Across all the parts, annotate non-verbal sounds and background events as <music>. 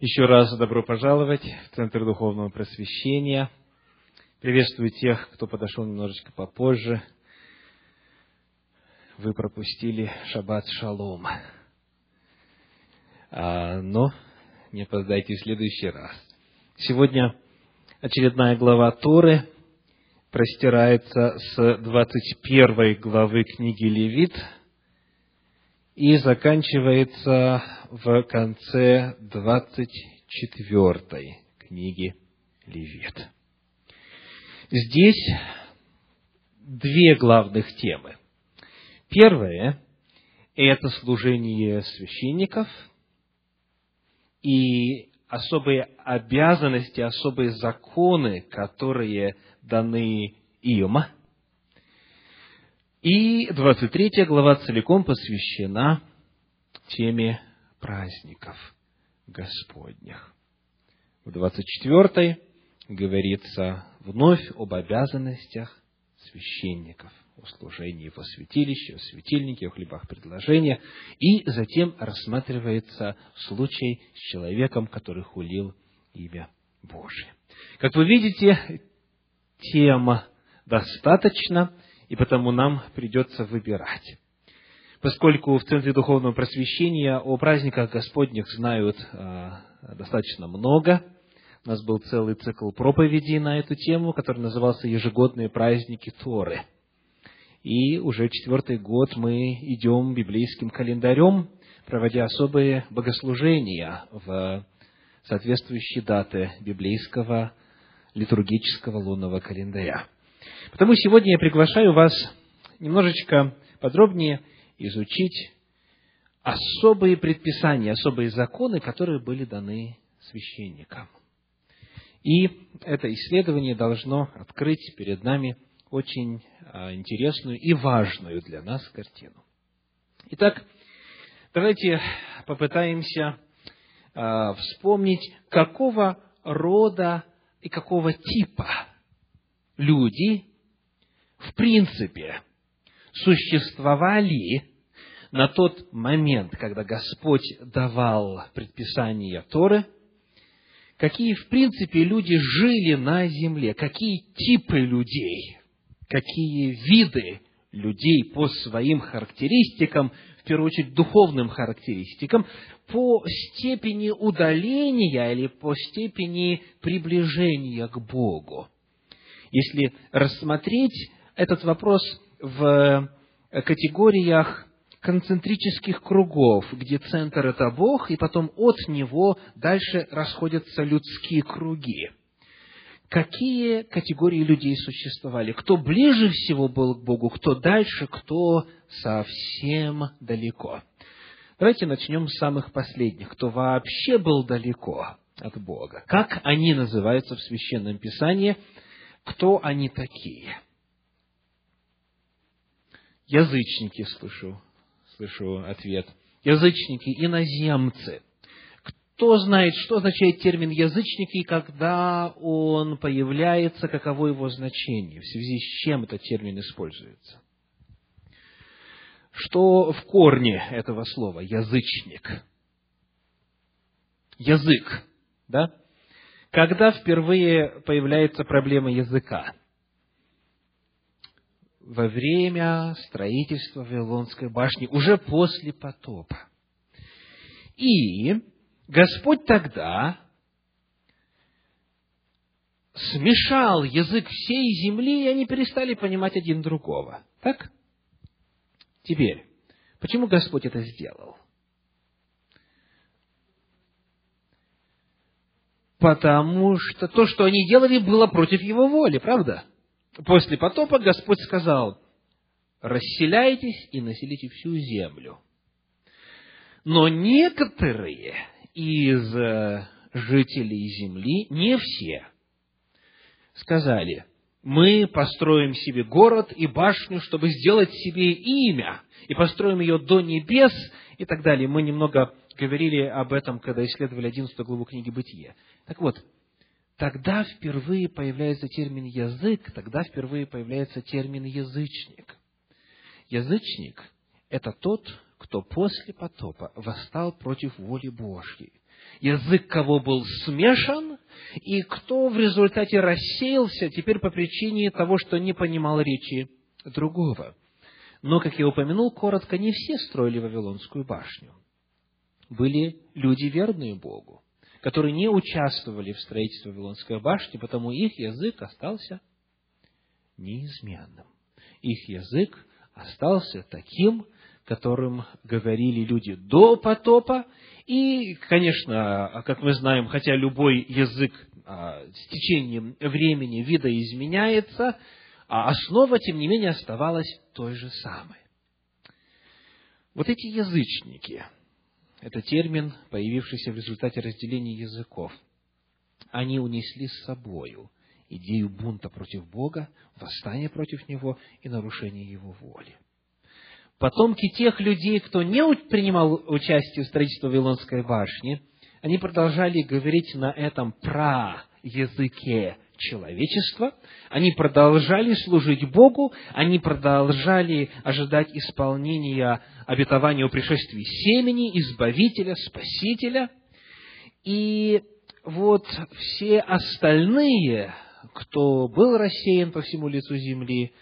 Еще раз добро пожаловать в Центр Духовного Просвещения. Приветствую тех, кто подошел немножечко попозже. Вы пропустили Шаббат Шалом. А, но не опоздайте в следующий раз. Сегодня очередная глава Торы простирается с 21 главы книги Левит – и заканчивается в конце 24 книги Левит. Здесь две главных темы. Первое – это служение священников и особые обязанности, особые законы, которые даны им – и 23 глава целиком посвящена теме праздников Господних. В 24 говорится вновь об обязанностях священников, о служении во святилище, о светильнике, о хлебах предложения, и затем рассматривается случай с человеком, который хулил имя Божие. Как вы видите, тема достаточно и потому нам придется выбирать. Поскольку в Центре Духовного Просвещения о праздниках Господних знают э, достаточно много, у нас был целый цикл проповедей на эту тему, который назывался «Ежегодные праздники Торы». И уже четвертый год мы идем библейским календарем, проводя особые богослужения в соответствующие даты библейского литургического лунного календаря. Потому сегодня я приглашаю вас немножечко подробнее изучить особые предписания, особые законы, которые были даны священникам. И это исследование должно открыть перед нами очень а, интересную и важную для нас картину. Итак, давайте попытаемся а, вспомнить, какого рода и какого типа люди в принципе существовали на тот момент, когда Господь давал предписания Торы, какие, в принципе, люди жили на земле, какие типы людей, какие виды людей по своим характеристикам, в первую очередь духовным характеристикам, по степени удаления или по степени приближения к Богу. Если рассмотреть этот вопрос в категориях концентрических кругов, где центр – это Бог, и потом от него дальше расходятся людские круги. Какие категории людей существовали? Кто ближе всего был к Богу, кто дальше, кто совсем далеко. Давайте начнем с самых последних, кто вообще был далеко от Бога. Как они называются в Священном Писании – кто они такие? Язычники, слышу, слышу ответ. Язычники, иноземцы. Кто знает, что означает термин язычники и когда он появляется, каково его значение, в связи с чем этот термин используется? Что в корне этого слова язычник? Язык, да? Когда впервые появляется проблема языка? Во время строительства Вавилонской башни, уже после потопа. И Господь тогда смешал язык всей земли, и они перестали понимать один другого. Так? Теперь, почему Господь это сделал? Потому что то, что они делали, было против его воли, правда? После потопа Господь сказал, расселяйтесь и населите всю землю. Но некоторые из э, жителей земли, не все, сказали, мы построим себе город и башню, чтобы сделать себе имя, и построим ее до небес, и так далее. Мы немного говорили об этом, когда исследовали 11 главу книги «Бытие». Так вот, тогда впервые появляется термин «язык», тогда впервые появляется термин «язычник». Язычник – это тот, кто после потопа восстал против воли Божьей. язык кого был смешан, и кто в результате рассеялся теперь по причине того, что не понимал речи другого. Но, как я упомянул коротко, не все строили Вавилонскую башню. Были люди, верные Богу, которые не участвовали в строительстве Вавилонской башни, потому их язык остался неизменным. Их язык остался таким, которым говорили люди до потопа. И, конечно, как мы знаем, хотя любой язык а, с течением времени видоизменяется, а основа, тем не менее, оставалась той же самой. Вот эти язычники, это термин, появившийся в результате разделения языков, они унесли с собою идею бунта против Бога, восстания против Него и нарушения Его воли. Потомки тех людей, кто не принимал участие в строительстве Вавилонской башни, они продолжали говорить на этом про-языке человечества, они продолжали служить Богу, они продолжали ожидать исполнения обетования о пришествии семени, Избавителя, Спасителя. И вот все остальные, кто был рассеян по всему лицу земли,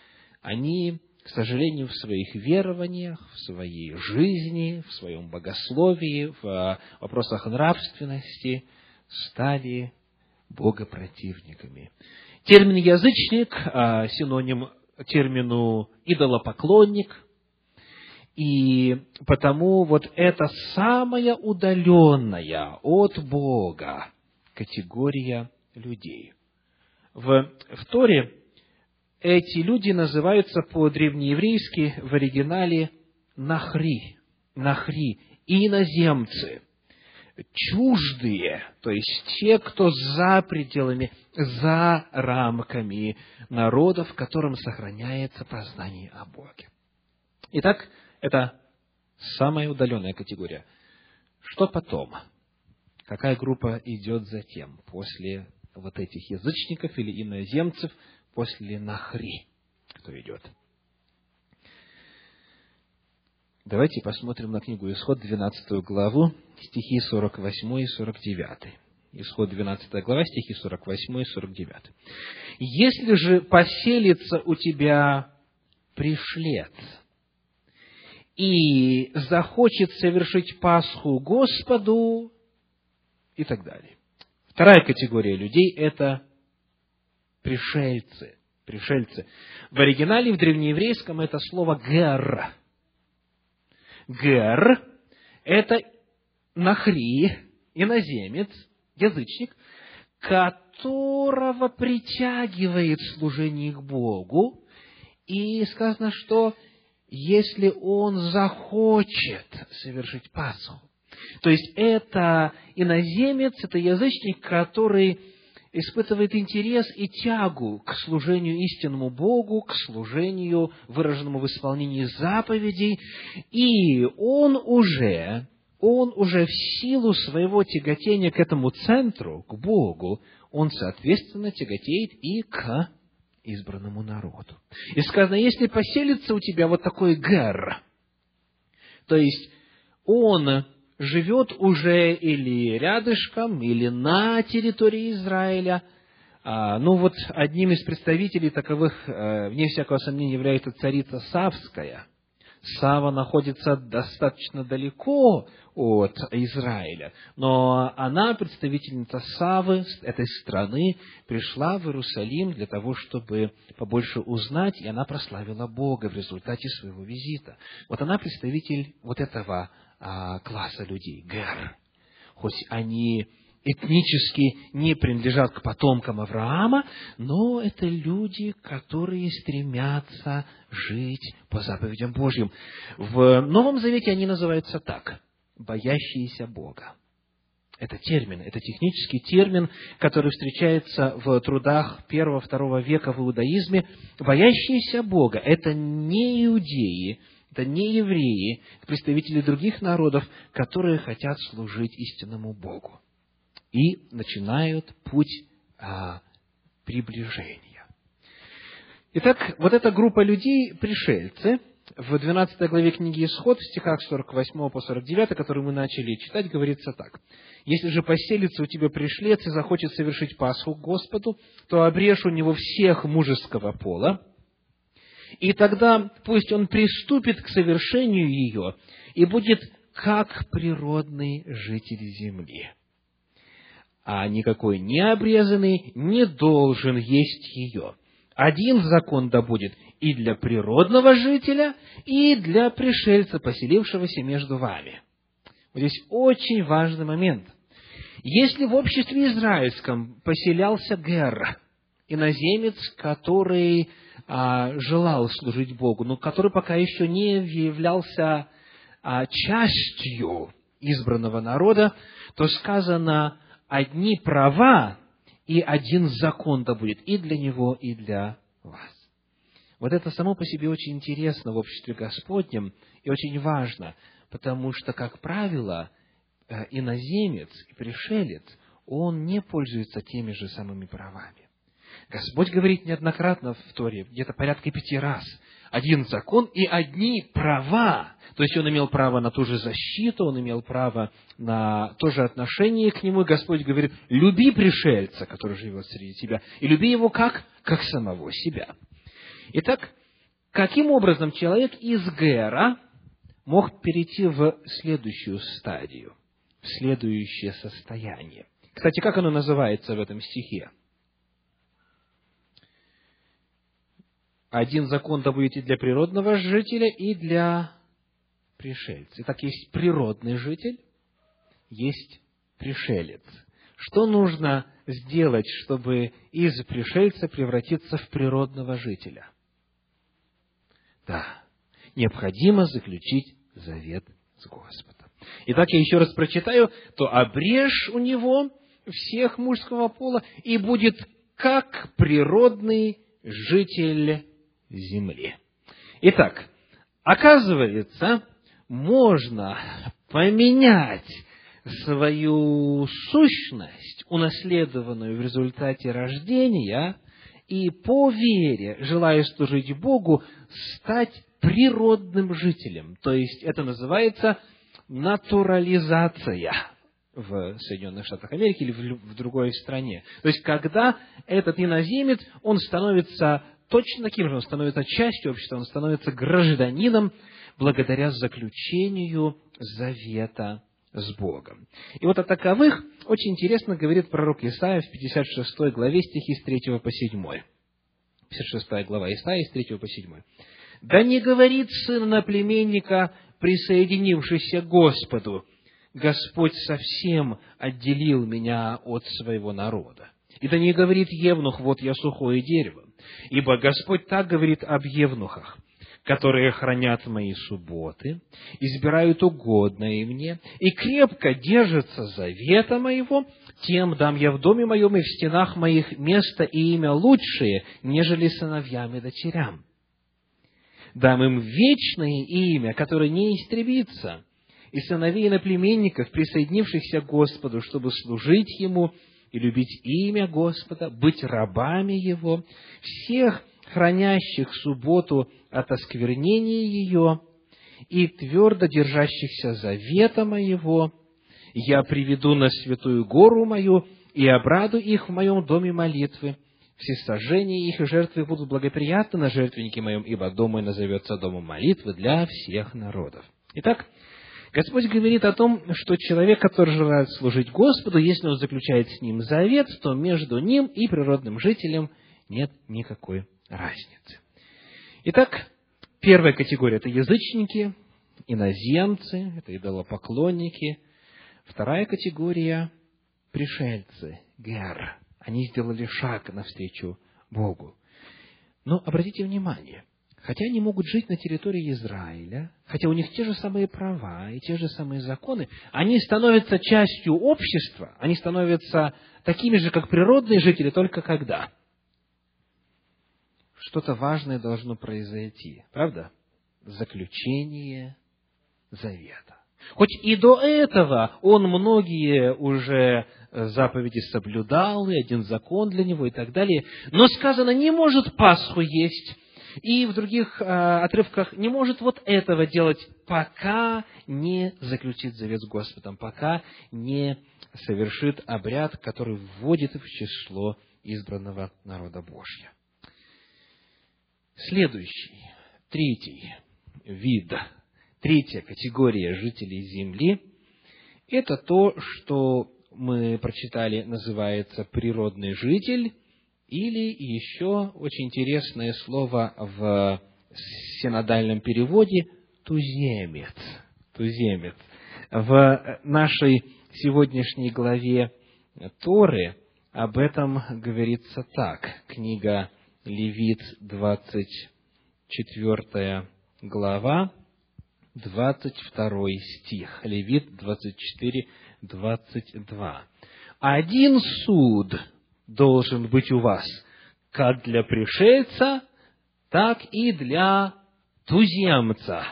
они, к сожалению, в своих верованиях, в своей жизни, в своем богословии, в вопросах нравственности стали богопротивниками. Термин «язычник» а, синоним термину «идолопоклонник», и потому вот это самая удаленная от Бога категория людей. В, в Торе эти люди называются по-древнееврейски в оригинале нахри, нахри, иноземцы чуждые, то есть те, кто за пределами, за рамками народов, в котором сохраняется познание о Боге. Итак, это самая удаленная категория. Что потом? Какая группа идет затем, после вот этих язычников или иноземцев, после Нахри? Кто идет? Давайте посмотрим на книгу Исход, 12 главу, стихи 48 и 49. Исход 12 глава, стихи 48 и 49. «Если же поселится у тебя пришлец, и захочет совершить Пасху Господу, и так далее. Вторая категория людей – это пришельцы. Пришельцы. В оригинале, в древнееврейском, это слово «гер», Гер – это нахри, иноземец, язычник, которого притягивает служение к Богу, и сказано, что если он захочет совершить Пасху, то есть это иноземец, это язычник, который испытывает интерес и тягу к служению истинному Богу, к служению, выраженному в исполнении заповедей, и он уже, он уже в силу своего тяготения к этому центру, к Богу, он, соответственно, тяготеет и к избранному народу. И сказано, если поселится у тебя вот такой гер, то есть он живет уже или рядышком, или на территории Израиля. А, ну вот одним из представителей таковых, э, вне всякого сомнения, является царица Савская. Сава находится достаточно далеко от Израиля, но она, представительница Савы, этой страны, пришла в Иерусалим для того, чтобы побольше узнать, и она прославила Бога в результате своего визита. Вот она представитель вот этого а, класса людей, гер. Хоть они этнически не принадлежат к потомкам Авраама, но это люди, которые стремятся жить по заповедям Божьим. В Новом Завете они называются так – боящиеся Бога. Это термин, это технический термин, который встречается в трудах первого-второго века в иудаизме. Боящиеся Бога – это не иудеи, это не евреи, представители других народов, которые хотят служить истинному Богу. И начинают путь а, приближения. Итак, вот эта группа людей, пришельцы, в 12 главе книги Исход, в стихах 48 по 49, который мы начали читать, говорится так. «Если же поселится у тебя пришлец и захочет совершить Пасху Господу, то обрежь у него всех мужеского пола, и тогда пусть он приступит к совершению ее и будет как природный житель земли. А никакой необрезанный не должен есть ее. Один закон да будет и для природного жителя, и для пришельца, поселившегося между вами. Вот здесь очень важный момент. Если в обществе израильском поселялся Гер, иноземец, который желал служить Богу, но который пока еще не являлся а, частью избранного народа, то сказано, одни права и один закон да будет и для него, и для вас. Вот это само по себе очень интересно в обществе Господнем и очень важно, потому что, как правило, э, иноземец и пришелец, он не пользуется теми же самыми правами. Господь говорит неоднократно в Торе, где-то порядка пяти раз, один закон и одни права. То есть он имел право на ту же защиту, он имел право на то же отношение к нему. И Господь говорит, люби пришельца, который живет среди тебя, и люби его как? Как самого себя. Итак, каким образом человек из Гера мог перейти в следующую стадию, в следующее состояние? Кстати, как оно называется в этом стихе? Один закон да будет и для природного жителя, и для пришельца. Итак, есть природный житель, есть пришелец. Что нужно сделать, чтобы из пришельца превратиться в природного жителя? Да, необходимо заключить завет с Господом. Итак, я еще раз прочитаю, то обрежь у него всех мужского пола, и будет как природный житель земли. Итак, оказывается, можно поменять свою сущность, унаследованную в результате рождения, и по вере, желая служить Богу, стать природным жителем. То есть это называется натурализация в Соединенных Штатах Америки или в другой стране. То есть, когда этот иноземец, он становится точно таким же, он становится частью общества, он становится гражданином благодаря заключению завета с Богом. И вот о таковых очень интересно говорит пророк Исаия в 56 главе стихи с 3 по 7. 56 глава Исаия с 3 по 7. «Да не говорит сын на племенника, присоединившийся к Господу, Господь совсем отделил меня от своего народа. И да не говорит Евнух, вот я сухое дерево. Ибо Господь так говорит об евнухах, которые хранят мои субботы, избирают угодное мне, и крепко держатся завета моего, тем дам я в доме моем и в стенах моих место и имя лучшее, нежели сыновьям и дочерям. Дам им вечное имя, которое не истребится, и сыновей и наплеменников, присоединившихся к Господу, чтобы служить Ему и любить имя Господа, быть рабами Его, всех хранящих субботу от осквернения ее и твердо держащихся завета моего, я приведу на святую гору мою и обраду их в моем доме молитвы. Все сожжения их и жертвы будут благоприятны на жертвеннике моем, ибо дом мой назовется домом молитвы для всех народов. Итак, Господь говорит о том, что человек, который желает служить Господу, если он заключает с ним завет, то между ним и природным жителем нет никакой разницы. Итак, первая категория – это язычники, иноземцы, это идолопоклонники. Вторая категория – пришельцы, гер. Они сделали шаг навстречу Богу. Но обратите внимание – хотя они могут жить на территории Израиля, хотя у них те же самые права и те же самые законы, они становятся частью общества, они становятся такими же, как природные жители, только когда? Что-то важное должно произойти, правда? Заключение завета. Хоть и до этого он многие уже заповеди соблюдал, и один закон для него и так далее, но сказано, не может Пасху есть И в других а, отрывках не может вот этого делать, пока не заключит завет с Господом, пока не совершит обряд, который вводит в число избранного народа Божьего. Следующий, третий вид, третья категория жителей земли – это то, что мы прочитали, называется природный житель, или еще очень интересное слово в синодальном переводе туземец. Туземец. В нашей сегодняшней главе Торы об этом говорится так. Книга Левит, 24 глава, 22 стих. Левит 24, 22. «Один суд должен быть у вас, как для пришельца, так и для туземца,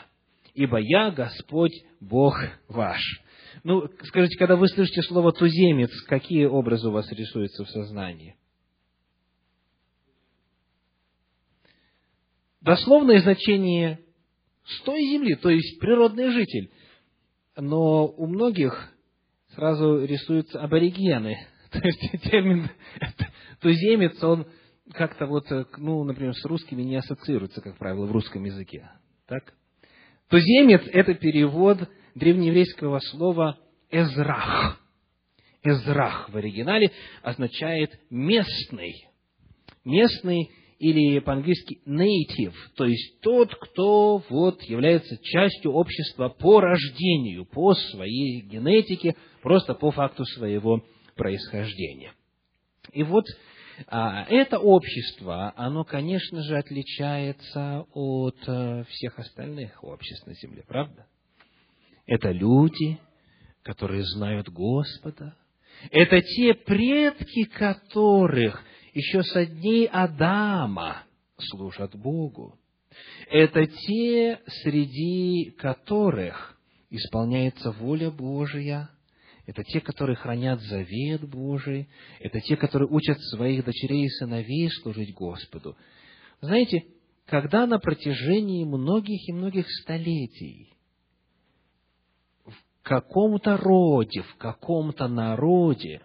ибо я Господь Бог ваш». Ну, скажите, когда вы слышите слово «туземец», какие образы у вас рисуются в сознании? Дословное значение «с той земли», то есть природный житель. Но у многих сразу рисуются аборигены. <laughs> То есть термин <laughs> туземец, он как-то вот, ну, например, с русскими не ассоциируется, как правило, в русском языке. Так? Туземец – это перевод древнееврейского слова «эзрах». «Эзрах» в оригинале означает «местный». Местный или по-английски native, то есть тот, кто вот является частью общества по рождению, по своей генетике, просто по факту своего происхождения. И вот а, это общество, оно, конечно же, отличается от а, всех остальных обществ на земле, правда? Это люди, которые знают Господа. Это те предки которых еще со дней Адама служат Богу. Это те, среди которых исполняется воля Божия, это те, которые хранят завет Божий, это те, которые учат своих дочерей и сыновей служить Господу. Знаете, когда на протяжении многих и многих столетий в каком-то роде, в каком-то народе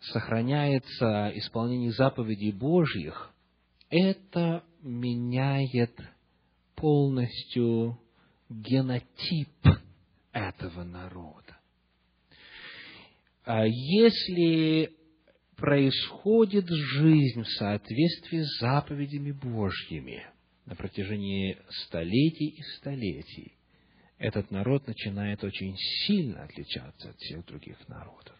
сохраняется исполнение заповедей Божьих, это меняет полностью генотип этого народа. А если происходит жизнь в соответствии с заповедями Божьими на протяжении столетий и столетий, этот народ начинает очень сильно отличаться от всех других народов.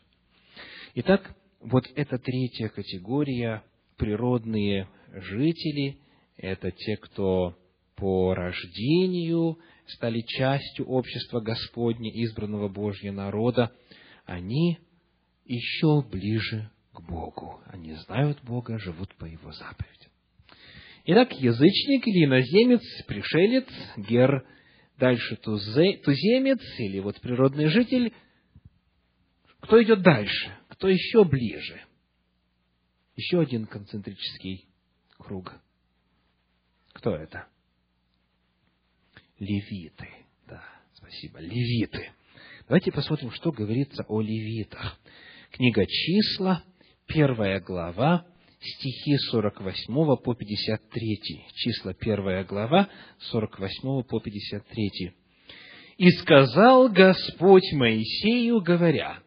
Итак, вот эта третья категория, природные жители, это те, кто по рождению стали частью общества Господня, избранного Божьего народа, они еще ближе к Богу. Они знают Бога, живут по Его заповедям. Итак, язычник или иноземец, пришелец, гер, дальше тузе, туземец или вот природный житель. Кто идет дальше? Кто еще ближе? Еще один концентрический круг. Кто это? Левиты. Да, спасибо, левиты. Давайте посмотрим, что говорится о левитах. Книга числа, первая глава, стихи 48 по 53. Числа, первая глава, 48 по 53. «И сказал Господь Моисею, говоря,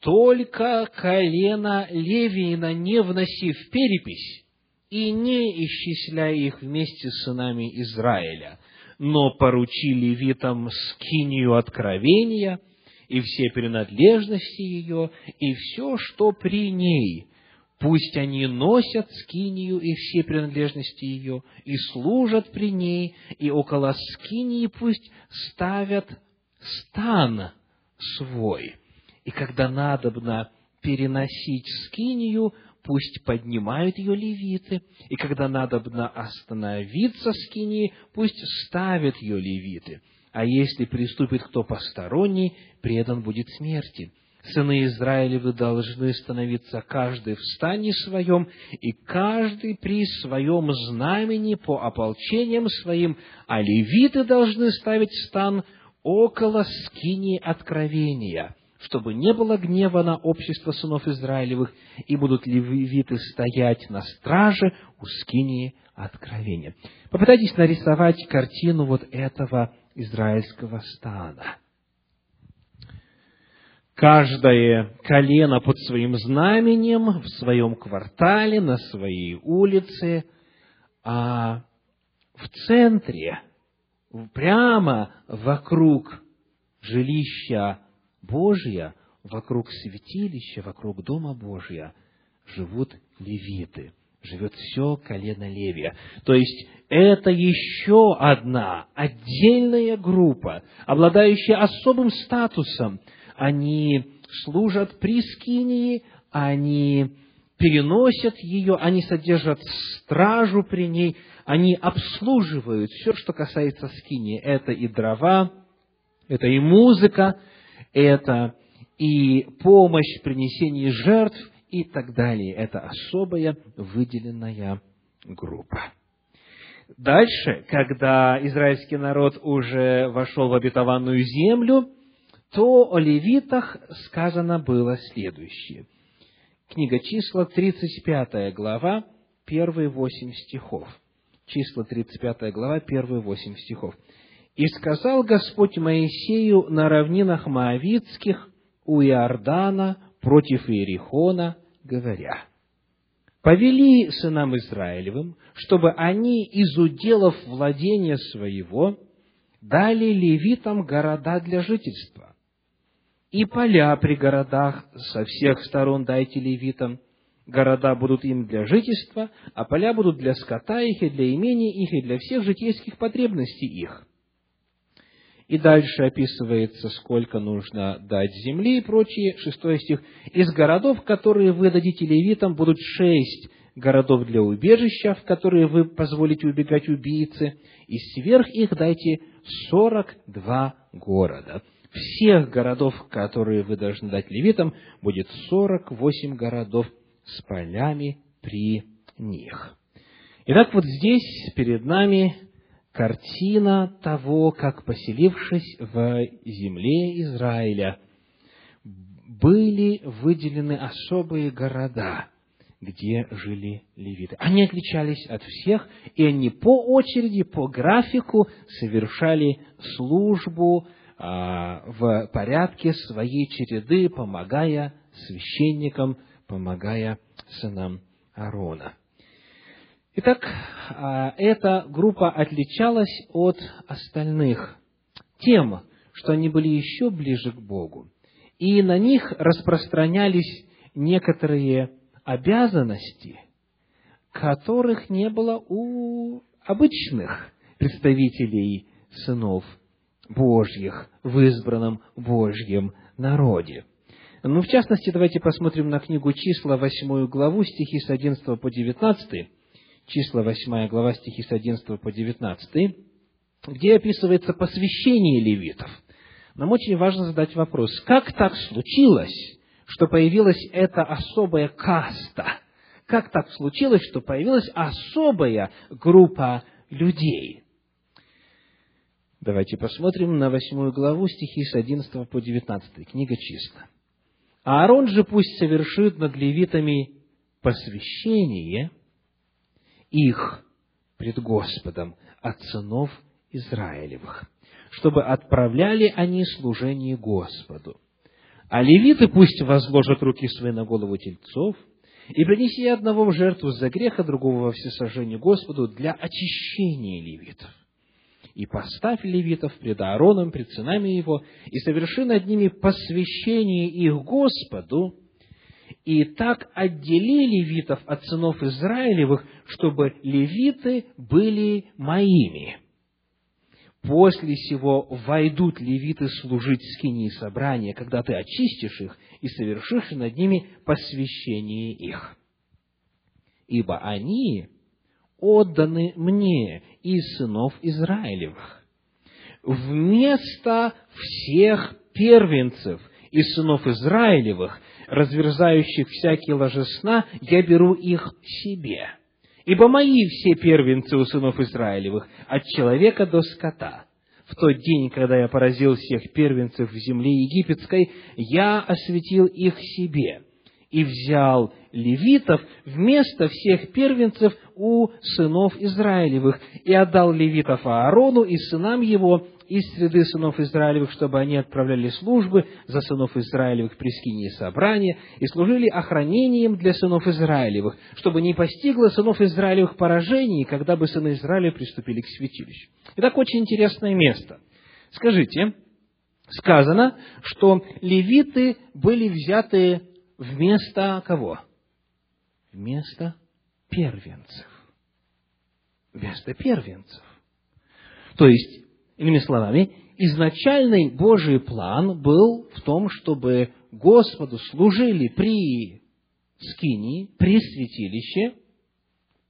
только колено Левиина не вноси в перепись, и не исчисляй их вместе с сынами Израиля, но поручили левитам скинию откровения и все принадлежности ее, и все, что при ней. Пусть они носят скинию и все принадлежности ее, и служат при ней, и около скинии пусть ставят стан свой. И когда надобно переносить скинию, пусть поднимают ее левиты, и когда надо остановиться с скинии, пусть ставят ее левиты. А если приступит кто посторонний, предан будет смерти. Сыны Израилевы должны становиться каждый в стане своем, и каждый при своем знамени по ополчениям своим, а левиты должны ставить стан около скини откровения, чтобы не было гнева на общество сынов Израилевых, и будут левиты стоять на страже у скинии откровения. Попытайтесь нарисовать картину вот этого израильского стана. Каждое колено под своим знаменем, в своем квартале, на своей улице, а в центре, прямо вокруг жилища Божия, вокруг святилища, вокруг Дома Божия живут левиты – живет все колено Левия. То есть, это еще одна отдельная группа, обладающая особым статусом. Они служат при Скинии, они переносят ее, они содержат стражу при ней, они обслуживают все, что касается Скинии. Это и дрова, это и музыка, это и помощь в принесении жертв – и так далее. Это особая выделенная группа. Дальше, когда израильский народ уже вошел в обетованную землю, то о левитах сказано было следующее. Книга числа, 35 глава, первые восемь стихов. Числа, 35 глава, первые восемь стихов. «И сказал Господь Моисею на равнинах Моавицких у Иордана против Иерихона, говоря, «Повели сынам Израилевым, чтобы они из уделов владения своего дали левитам города для жительства, и поля при городах со всех сторон дайте левитам, города будут им для жительства, а поля будут для скота их и для имения их и для всех житейских потребностей их. И дальше описывается, сколько нужно дать земли и прочее. Шестой стих. Из городов, которые вы дадите левитам, будут шесть городов для убежища, в которые вы позволите убегать убийцы, и сверх их дайте сорок два города. Всех городов, которые вы должны дать левитам, будет сорок восемь городов с полями при них. Итак, вот здесь перед нами картина того, как, поселившись в земле Израиля, были выделены особые города, где жили левиты. Они отличались от всех, и они по очереди, по графику совершали службу а, в порядке своей череды, помогая священникам, помогая сынам Аарона. Итак, а, эта группа отличалась от остальных тем, что они были еще ближе к Богу, и на них распространялись некоторые обязанности, которых не было у обычных представителей сынов Божьих в избранном Божьем народе. Ну, в частности, давайте посмотрим на книгу числа, восьмую главу, стихи с 11 по 19 числа 8 глава, стихи с 11 по 19, где описывается посвящение левитов. Нам очень важно задать вопрос, как так случилось, что появилась эта особая каста? Как так случилось, что появилась особая группа людей? Давайте посмотрим на восьмую главу стихи с 11 по 19, книга числа. Аарон же пусть совершит над левитами посвящение – их пред Господом от сынов Израилевых, чтобы отправляли они служение Господу. А левиты пусть возложат руки свои на голову тельцов, и принеси одного в жертву за грех, а другого во всесожжение Господу для очищения левитов. И поставь левитов пред Аароном, пред сынами его, и соверши над ними посвящение их Господу, и так отдели левитов от сынов Израилевых, чтобы левиты были моими. После сего войдут левиты служить скинии собрания, когда ты очистишь их и совершишь над ними посвящение их. Ибо они отданы мне из сынов Израилевых. Вместо всех первенцев – из сынов Израилевых, разверзающих всякие ложесна, я беру их себе. Ибо мои все первенцы у сынов Израилевых, от человека до скота. В тот день, когда я поразил всех первенцев в земле египетской, я осветил их себе и взял левитов вместо всех первенцев у сынов Израилевых, и отдал левитов Аарону и сынам его из среды сынов Израилевых, чтобы они отправляли службы за сынов Израилевых при скинии собрания и служили охранением для сынов Израилевых, чтобы не постигло сынов Израилевых поражений, когда бы сыны Израиля приступили к святилищу. Итак, очень интересное место. Скажите, сказано, что левиты были взяты вместо кого? Вместо первенцев. Вместо первенцев. То есть, иными словами, изначальный Божий план был в том, чтобы Господу служили при скинии, при святилище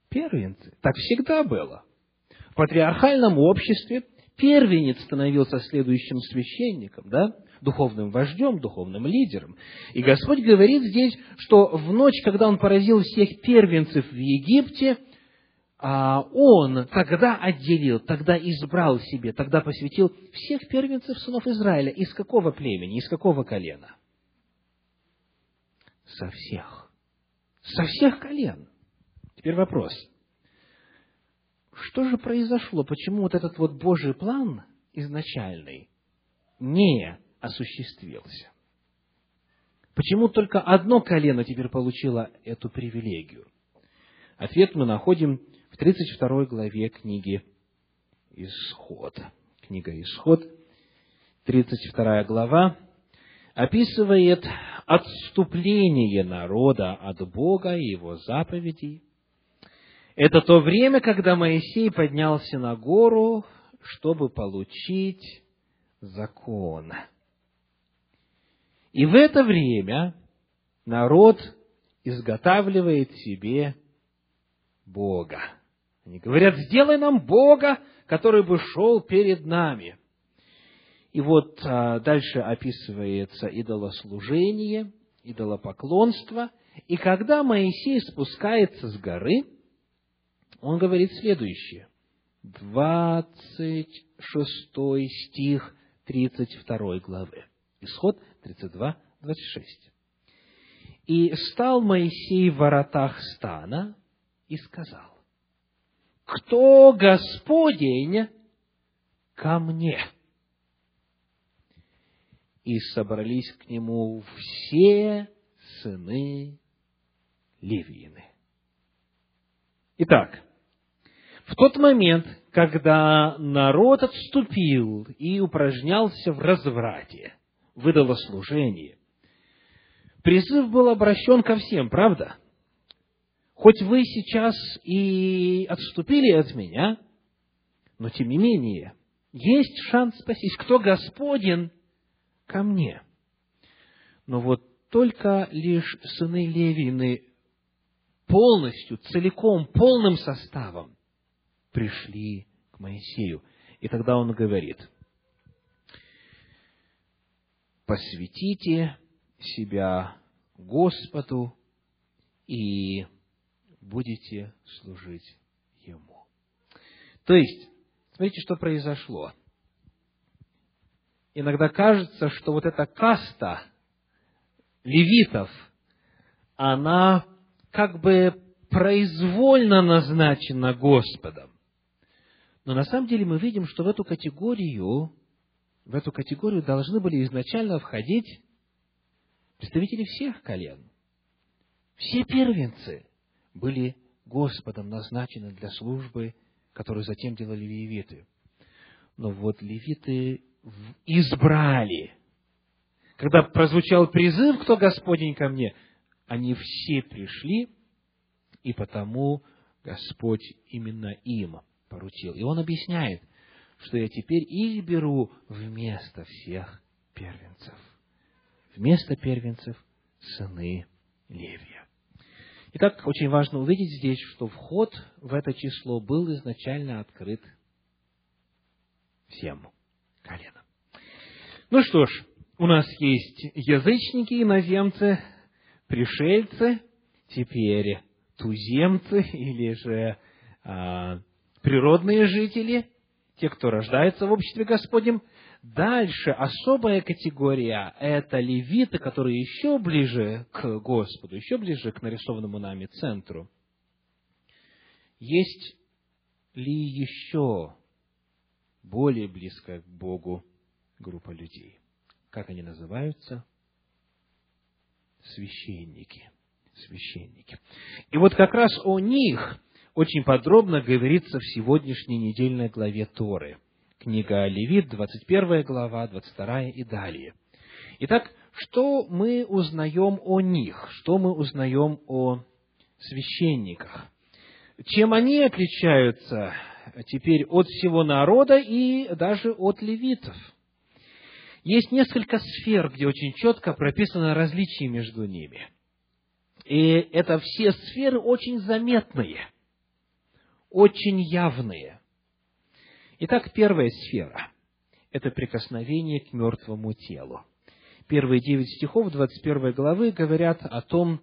первенцы. Так всегда было. В патриархальном обществе первенец становился следующим священником, да? духовным вождем, духовным лидером. И Господь говорит здесь, что в ночь, когда Он поразил всех первенцев в Египте, Он тогда отделил, тогда избрал себе, тогда посвятил всех первенцев сынов Израиля. Из какого племени, из какого колена? Со всех. Со всех колен. Теперь вопрос. Что же произошло? Почему вот этот вот Божий план изначальный не осуществился. Почему только одно колено теперь получило эту привилегию? Ответ мы находим в 32 главе книги Исход. Книга Исход, 32 глава, описывает отступление народа от Бога и его заповедей. Это то время, когда Моисей поднялся на гору, чтобы получить закон. И в это время народ изготавливает себе Бога. Они говорят, сделай нам Бога, который бы шел перед нами. И вот а, дальше описывается идолослужение, идолопоклонство. И когда Моисей спускается с горы, он говорит следующее. 26 стих 32 главы. Исход 32, 26. «И стал Моисей в воротах стана и сказал, «Кто Господень ко мне?» И собрались к нему все сыны Левины. Итак, в тот момент, когда народ отступил и упражнялся в разврате, выдало служение. Призыв был обращен ко всем, правда? Хоть вы сейчас и отступили от меня, но тем не менее, есть шанс спастись. Кто Господен ко мне? Но вот только лишь сыны Левины полностью, целиком, полным составом пришли к Моисею. И тогда он говорит – посвятите себя Господу и будете служить Ему. То есть, смотрите, что произошло. Иногда кажется, что вот эта каста левитов, она как бы произвольно назначена Господом. Но на самом деле мы видим, что в эту категорию в эту категорию должны были изначально входить представители всех колен. Все первенцы были Господом назначены для службы, которую затем делали левиты. Но вот левиты избрали. Когда прозвучал призыв, кто Господень ко мне, они все пришли, и потому Господь именно им поручил. И он объясняет – что я теперь их беру вместо всех первенцев. Вместо первенцев сыны Левия. Итак, очень важно увидеть здесь, что вход в это число был изначально открыт всем коленам. Ну что ж, у нас есть язычники, иноземцы, пришельцы, теперь туземцы или же а, природные жители, те, кто рождается в обществе Господнем. Дальше особая категория – это левиты, которые еще ближе к Господу, еще ближе к нарисованному нами центру. Есть ли еще более близкая к Богу группа людей? Как они называются? Священники. Священники. И вот как раз о них очень подробно говорится в сегодняшней недельной главе Торы. Книга Левит, 21 глава, 22 и далее. Итак, что мы узнаем о них? Что мы узнаем о священниках? Чем они отличаются теперь от всего народа и даже от левитов? Есть несколько сфер, где очень четко прописано различие между ними. И это все сферы очень заметные – очень явные. Итак, первая сфера – это прикосновение к мертвому телу. Первые девять стихов 21 главы говорят о том,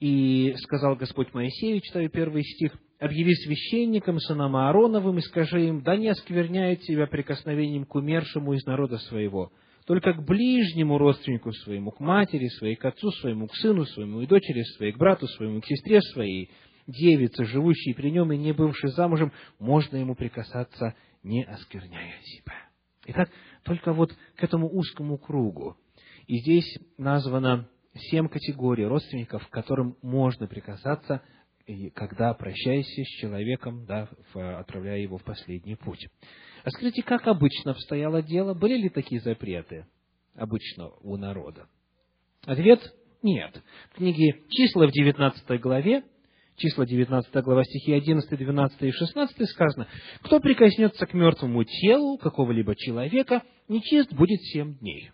и сказал Господь Моисею, читаю первый стих, «Объяви священникам, сынам Аароновым, и скажи им, да не оскверняют тебя прикосновением к умершему из народа своего, только к ближнему родственнику своему, к матери своей, к отцу своему, к сыну своему и дочери своей, к брату своему, к сестре своей, девицы, живущей при нем и не бывшей замужем, можно ему прикасаться, не оскверняя себя. Итак, только вот к этому узкому кругу. И здесь названо семь категорий родственников, к которым можно прикасаться, когда прощаешься с человеком, да, отправляя его в последний путь. А скажите, как обычно обстояло дело? Были ли такие запреты обычно у народа? Ответ – нет. В книге «Числа» в 19 главе числа 19 глава стихи 11, 12 и 16 сказано, «Кто прикоснется к мертвому телу какого-либо человека, нечист будет семь дней.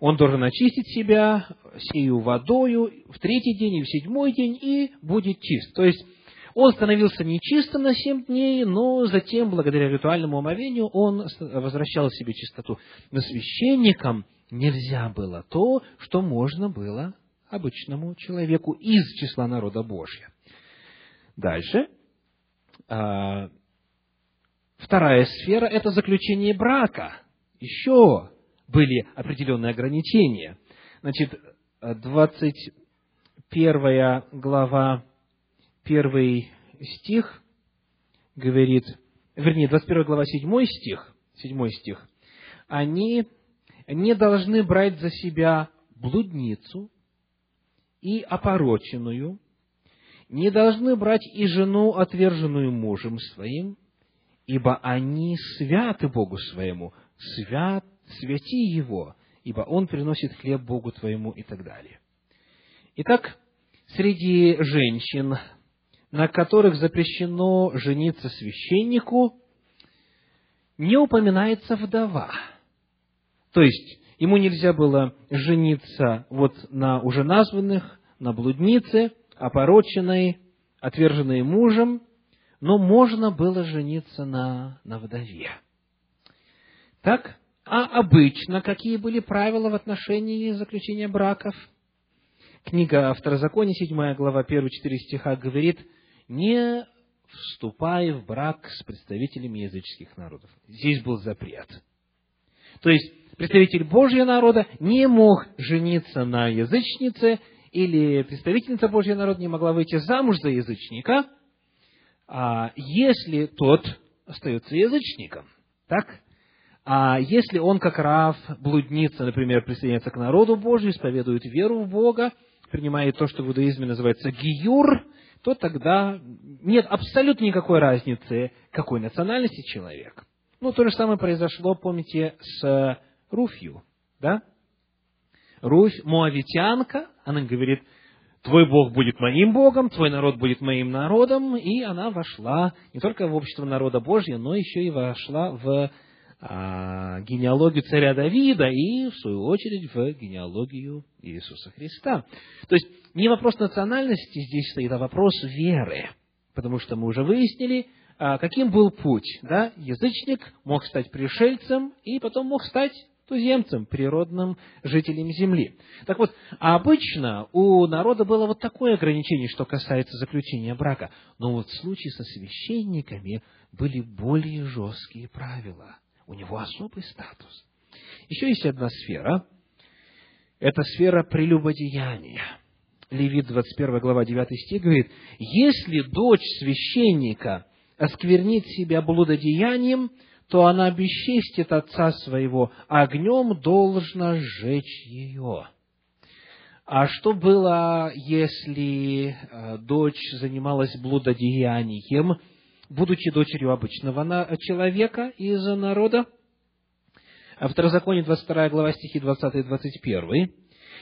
Он должен очистить себя сею водою в третий день и в седьмой день, и будет чист». То есть, он становился нечистым на семь дней, но затем, благодаря ритуальному омовению, он возвращал себе чистоту. Но священникам нельзя было то, что можно было обычному человеку из числа народа Божьего. Дальше. А, вторая сфера – это заключение брака. Еще были определенные ограничения. Значит, 21 глава, первый стих говорит, вернее, 21 глава, 7 стих, 7 стих, они не должны брать за себя блудницу и опороченную, не должны брать и жену, отверженную мужем своим, ибо они святы Богу своему, свят, святи Его, ибо Он приносит хлеб Богу твоему и так далее. Итак, среди женщин, на которых запрещено жениться священнику, не упоминается вдова. То есть, ему нельзя было жениться вот на уже названных, на блуднице, опороченной, отверженной мужем, но можно было жениться на, на вдове. Так, а обычно какие были правила в отношении заключения браков? Книга Второзакония, 7 глава, 1-4 стиха говорит, не вступай в брак с представителями языческих народов. Здесь был запрет. То есть, представитель Божьего народа не мог жениться на язычнице или представительница Божьего народа не могла выйти замуж за язычника, а если тот остается язычником, так? А если он, как Рав, блудница, например, присоединяется к народу Божию, исповедует веру в Бога, принимает то, что в иудаизме называется гиюр, то тогда нет абсолютно никакой разницы, какой национальности человек. Ну, то же самое произошло, помните, с Руфью, да? Руфь, моавитянка, она говорит, твой Бог будет моим Богом, твой народ будет моим народом, и она вошла не только в общество народа Божьего, но еще и вошла в а, генеалогию царя Давида и, в свою очередь, в генеалогию Иисуса Христа. То есть, не вопрос национальности здесь стоит, а вопрос веры. Потому что мы уже выяснили, а, каким был путь. Да? Язычник мог стать пришельцем и потом мог стать туземцам, природным жителям земли. Так вот, обычно у народа было вот такое ограничение, что касается заключения брака. Но вот в случае со священниками были более жесткие правила. У него особый статус. Еще есть одна сфера. Это сфера прелюбодеяния. Левит 21 глава 9 стих говорит, «Если дочь священника осквернит себя блудодеянием, то она бесчестит отца своего, огнем должна сжечь ее». А что было, если э, дочь занималась блудодеянием, будучи дочерью обычного человека из народа? А Второзаконие, 22 глава, стихи 20 и 21.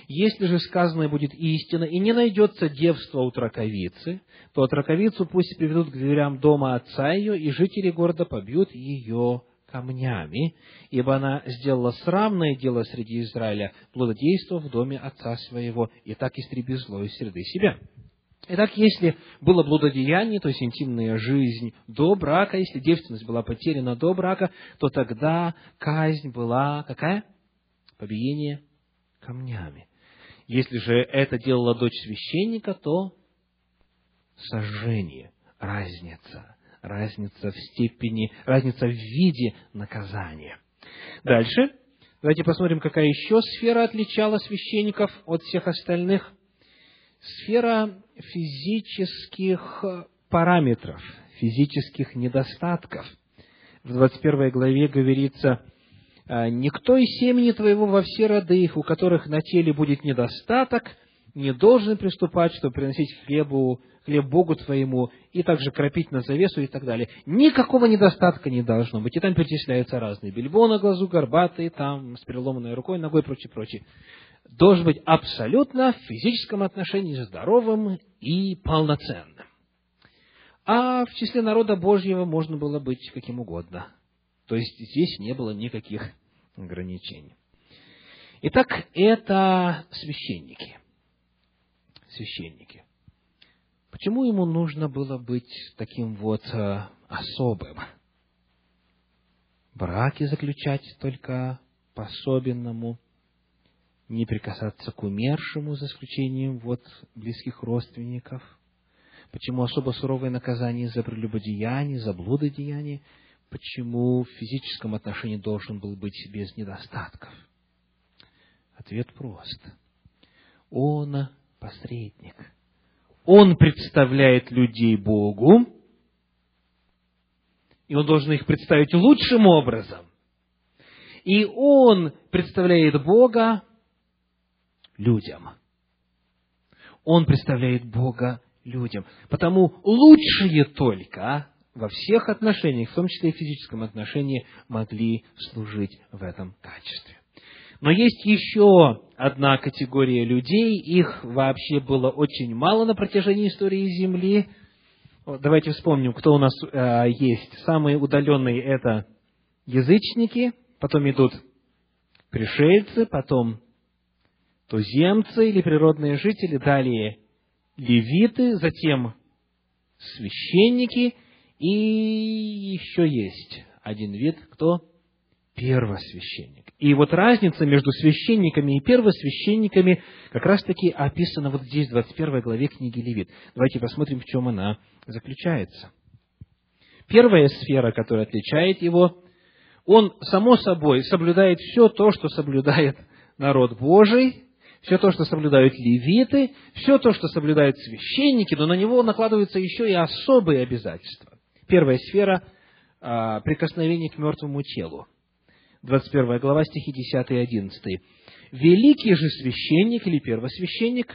Если же сказанное будет истина, и не найдется девства у траковицы, то траковицу пусть приведут к дверям дома отца ее, и жители города побьют ее камнями, ибо она сделала срамное дело среди Израиля, плододейство в доме отца своего, и так истреби зло из среды себя. Итак, если было блудодеяние, то есть интимная жизнь до брака, если девственность была потеряна до брака, то тогда казнь была какая? Побиение камнями. Если же это делала дочь священника, то сожжение, разница, разница в степени, разница в виде наказания. Дальше, давайте посмотрим, какая еще сфера отличала священников от всех остальных. Сфера физических параметров, физических недостатков. В 21 главе говорится, «А, никто из семени твоего во все роды их, у которых на теле будет недостаток, не должен приступать, чтобы приносить хлебу, хлеб Богу твоему, и также кропить на завесу и так далее. Никакого недостатка не должно быть. И там перечисляются разные. Бельбо на глазу, горбатые, там, с переломанной рукой, ногой, прочее, прочее. Должен быть абсолютно в физическом отношении здоровым и полноценным. А в числе народа Божьего можно было быть каким угодно. То есть здесь не было никаких ограничений. Итак, это священники. Священники. Почему ему нужно было быть таким вот э, особым? Браки заключать только по особенному, не прикасаться к умершему, за исключением вот близких родственников. Почему особо суровое наказание за прелюбодеяние, за блудодеяние – почему в физическом отношении должен был быть без недостатков? Ответ прост. Он посредник. Он представляет людей Богу, и он должен их представить лучшим образом. И он представляет Бога людям. Он представляет Бога людям. Потому лучшие только во всех отношениях, в том числе и в физическом отношении, могли служить в этом качестве. Но есть еще одна категория людей, их вообще было очень мало на протяжении истории Земли. Давайте вспомним, кто у нас э, есть. Самые удаленные это язычники, потом идут пришельцы, потом туземцы или природные жители, далее левиты, затем священники – и еще есть один вид, кто? Первосвященник. И вот разница между священниками и первосвященниками как раз-таки описана вот здесь, в 21 главе книги Левит. Давайте посмотрим, в чем она заключается. Первая сфера, которая отличает его, он, само собой, соблюдает все то, что соблюдает народ Божий, все то, что соблюдают левиты, все то, что соблюдают священники, но на него накладываются еще и особые обязательства. Первая сфера а, – прикосновение к мертвому телу. 21 глава, стихи 10 и 11. «Великий же священник или первосвященник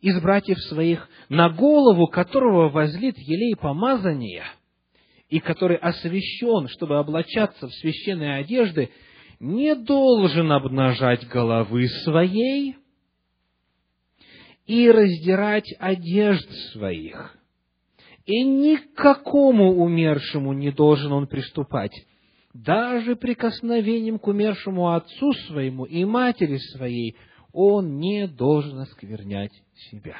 из братьев своих, на голову которого возлит елей помазания, и который освящен, чтобы облачаться в священные одежды, не должен обнажать головы своей и раздирать одежд своих, и никакому умершему не должен он приступать, даже прикосновением к умершему отцу своему и матери своей он не должен осквернять себя.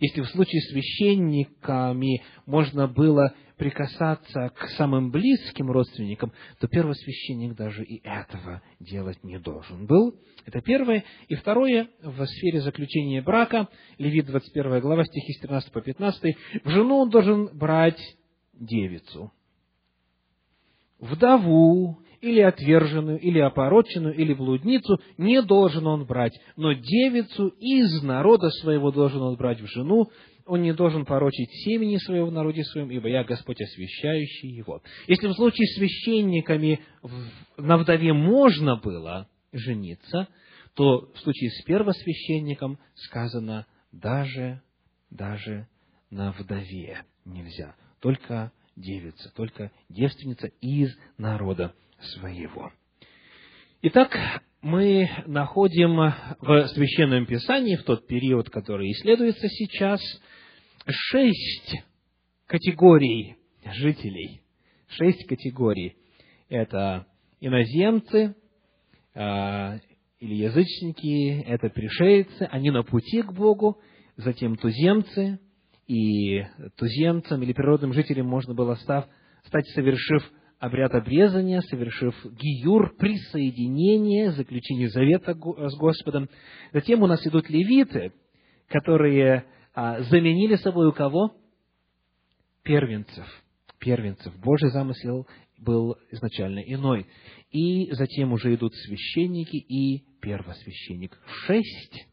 Если в случае с священниками можно было прикасаться к самым близким родственникам, то первосвященник даже и этого делать не должен был. Это первое. И второе, в сфере заключения брака, Левит 21 глава, стихи с 13 по 15, в жену он должен брать девицу, вдову, или отверженную, или опороченную, или блудницу, не должен он брать, но девицу из народа своего должен он брать в жену, он не должен порочить семени своего в народе своем, ибо я Господь, освящающий его. Если в случае с священниками на вдове можно было жениться, то в случае с первосвященником сказано даже, даже на вдове нельзя, только девица, только девственница из народа своего. Итак, мы находим в Священном Писании, в тот период, который исследуется сейчас, шесть категорий жителей. Шесть категорий. Это иноземцы, а, или язычники, это пришельцы, они на пути к Богу, затем туземцы, и туземцам или природным жителям можно было став, стать, совершив обряд обрезания, совершив гиюр, присоединение, заключение завета с Господом. Затем у нас идут левиты, которые заменили собой у кого? Первенцев. Первенцев. Божий замысел был изначально иной. И затем уже идут священники и первосвященник. Шесть,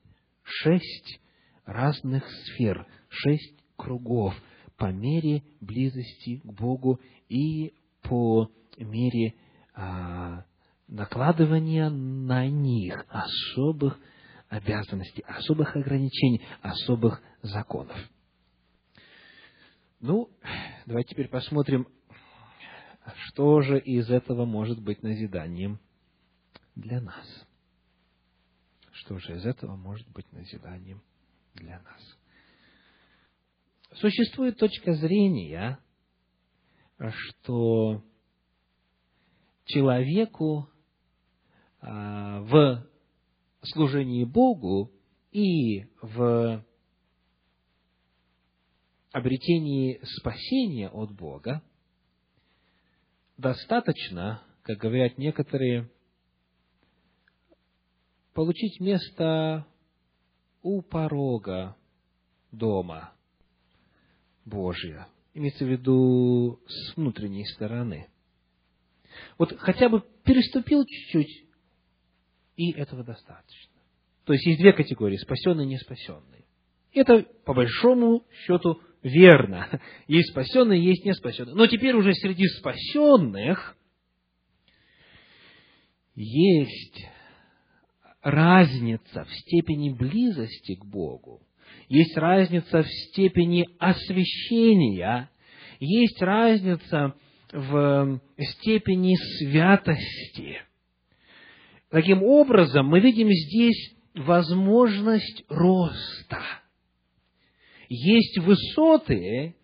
шесть разных сфер, шесть кругов по мере близости к Богу и по мере а, накладывания на них особых обязанностей, особых ограничений, особых законов. Ну, давайте теперь посмотрим, что же из этого может быть назиданием для нас. Что же из этого может быть назиданием для нас? Существует точка зрения, что человеку а, в служении Богу и в обретении спасения от Бога достаточно, как говорят некоторые, получить место у порога дома Божия – имеется в виду с внутренней стороны. Вот хотя бы переступил чуть-чуть, и этого достаточно. То есть есть две категории, спасенные и неспасенные. Это, по большому счету, верно. <laughs> Есть спасенные, есть неспасенные. Но теперь уже среди спасенных есть разница в степени близости к Богу есть разница в степени освящения, есть разница в степени святости. Таким образом, мы видим здесь возможность роста. Есть высоты,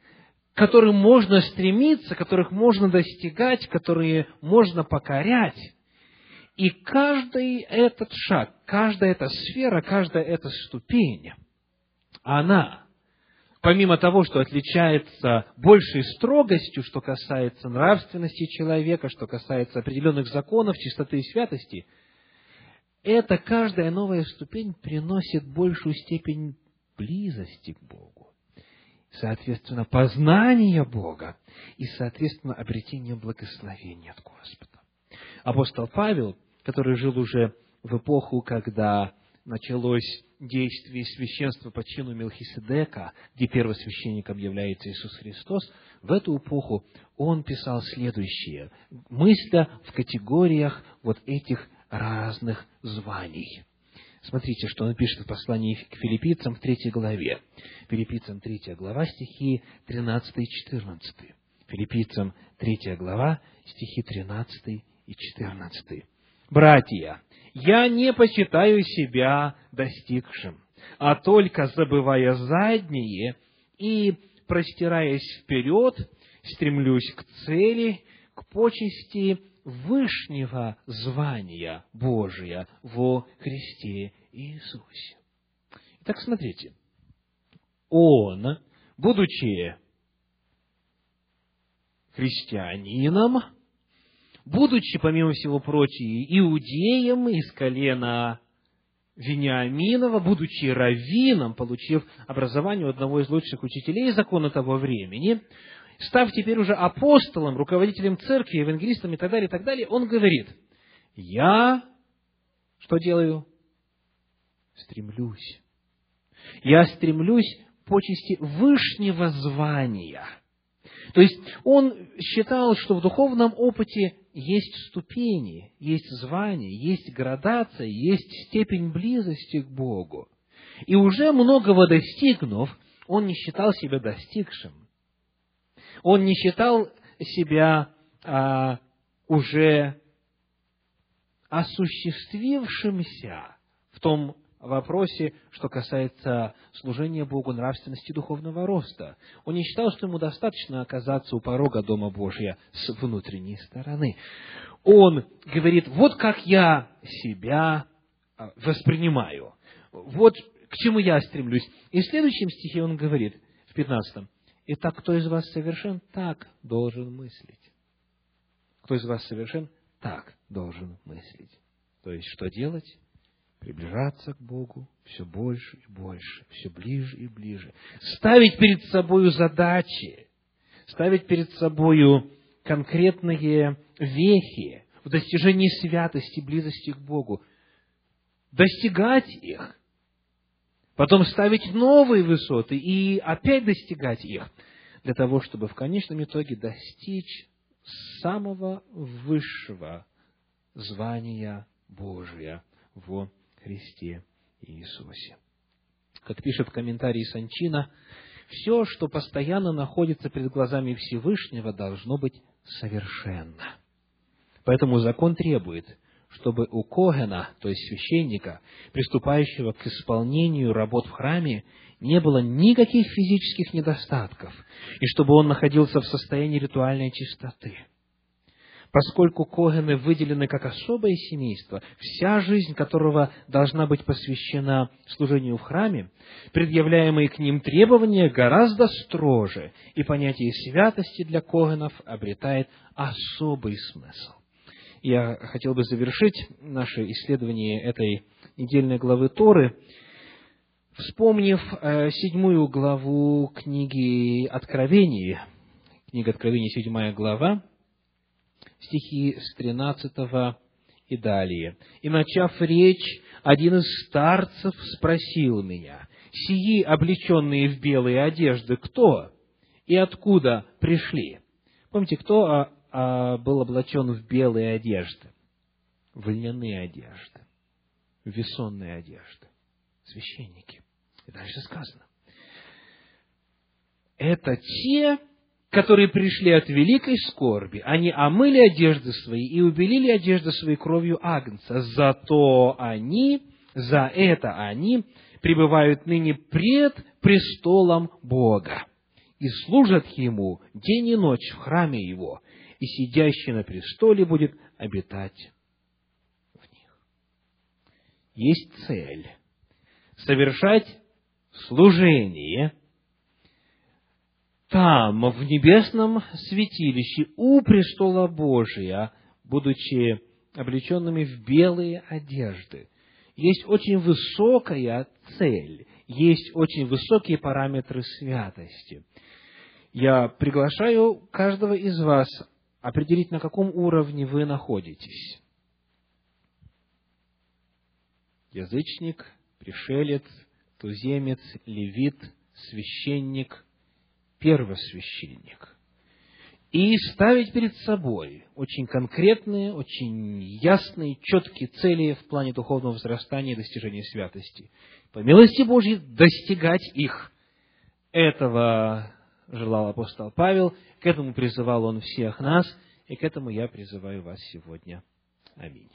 к которым можно стремиться, которых можно достигать, которые можно покорять. И каждый этот шаг, каждая эта сфера, каждая эта ступень – она, помимо того, что отличается большей строгостью, что касается нравственности человека, что касается определенных законов, чистоты и святости, это каждая новая ступень приносит большую степень близости к Богу, соответственно, познания Бога и, соответственно, обретения благословения от Господа. Апостол Павел, который жил уже в эпоху, когда началось действие священства по чину Мелхиседека, где первосвященником является Иисус Христос, в эту эпоху он писал следующее, мысля в категориях вот этих разных званий. Смотрите, что он пишет в послании к филиппийцам в третьей главе. Филиппийцам третья глава, стихи 13 и 14. Филиппийцам третья глава, стихи 13 и 14. «Братья, я не почитаю себя достигшим, а только забывая задние и простираясь вперед, стремлюсь к цели, к почести вышнего звания Божия во Христе Иисусе. Итак, смотрите, он, будучи христианином, будучи, помимо всего прочего, иудеем из колена Вениаминова, будучи раввином, получив образование у одного из лучших учителей закона того времени, став теперь уже апостолом, руководителем церкви, евангелистом и так далее, и так далее, он говорит, я что делаю? Стремлюсь. Я стремлюсь почести вышнего звания. То есть он считал, что в духовном опыте есть ступени, есть звания, есть градация, есть степень близости к Богу. И уже многого достигнув, он не считал себя достигшим. Он не считал себя а, уже осуществившимся в том вопросе, что касается служения Богу, нравственности духовного роста. Он не считал, что ему достаточно оказаться у порога Дома Божия с внутренней стороны. Он говорит, вот как я себя а, воспринимаю, вот к чему я стремлюсь. И в следующем стихе он говорит, в 15 «Итак, кто из вас совершен, так должен мыслить». Кто из вас совершен, так должен мыслить. То есть, что делать? приближаться к Богу все больше и больше, все ближе и ближе. Ставить перед собою задачи, ставить перед собою конкретные вехи в достижении святости, близости к Богу, достигать их, потом ставить новые высоты и опять достигать их, для того, чтобы в конечном итоге достичь самого высшего звания Божия в Христе Иисусе. Как пишет в комментарии Санчина, все, что постоянно находится перед глазами Всевышнего, должно быть совершенно. Поэтому закон требует, чтобы у Когена, то есть священника, приступающего к исполнению работ в храме, не было никаких физических недостатков, и чтобы он находился в состоянии ритуальной чистоты – поскольку Когены выделены как особое семейство, вся жизнь которого должна быть посвящена служению в храме, предъявляемые к ним требования гораздо строже, и понятие святости для Когенов обретает особый смысл. Я хотел бы завершить наше исследование этой недельной главы Торы, вспомнив э, седьмую главу книги Откровений, книга Откровений, седьмая глава, стихи с 13 и далее. «И, начав речь, один из старцев спросил меня, «Сии, облеченные в белые одежды, кто и откуда пришли?» Помните, кто а, был облачен в белые одежды? В льняные одежды, в весонные одежды, священники. И дальше сказано. Это те, которые пришли от великой скорби, они омыли одежды свои и убелили одежды своей кровью Агнца. Зато они, за это они пребывают ныне пред престолом Бога и служат Ему день и ночь в храме Его, и сидящий на престоле будет обитать в них. Есть цель – совершать служение – там, в небесном святилище, у престола Божия, будучи облеченными в белые одежды. Есть очень высокая цель, есть очень высокие параметры святости. Я приглашаю каждого из вас определить, на каком уровне вы находитесь. Язычник, пришелец, туземец, левит, священник, первосвященник. И ставить перед собой очень конкретные, очень ясные, четкие цели в плане духовного возрастания и достижения святости. По милости Божьей достигать их. Этого желал апостол Павел, к этому призывал он всех нас, и к этому я призываю вас сегодня. Аминь.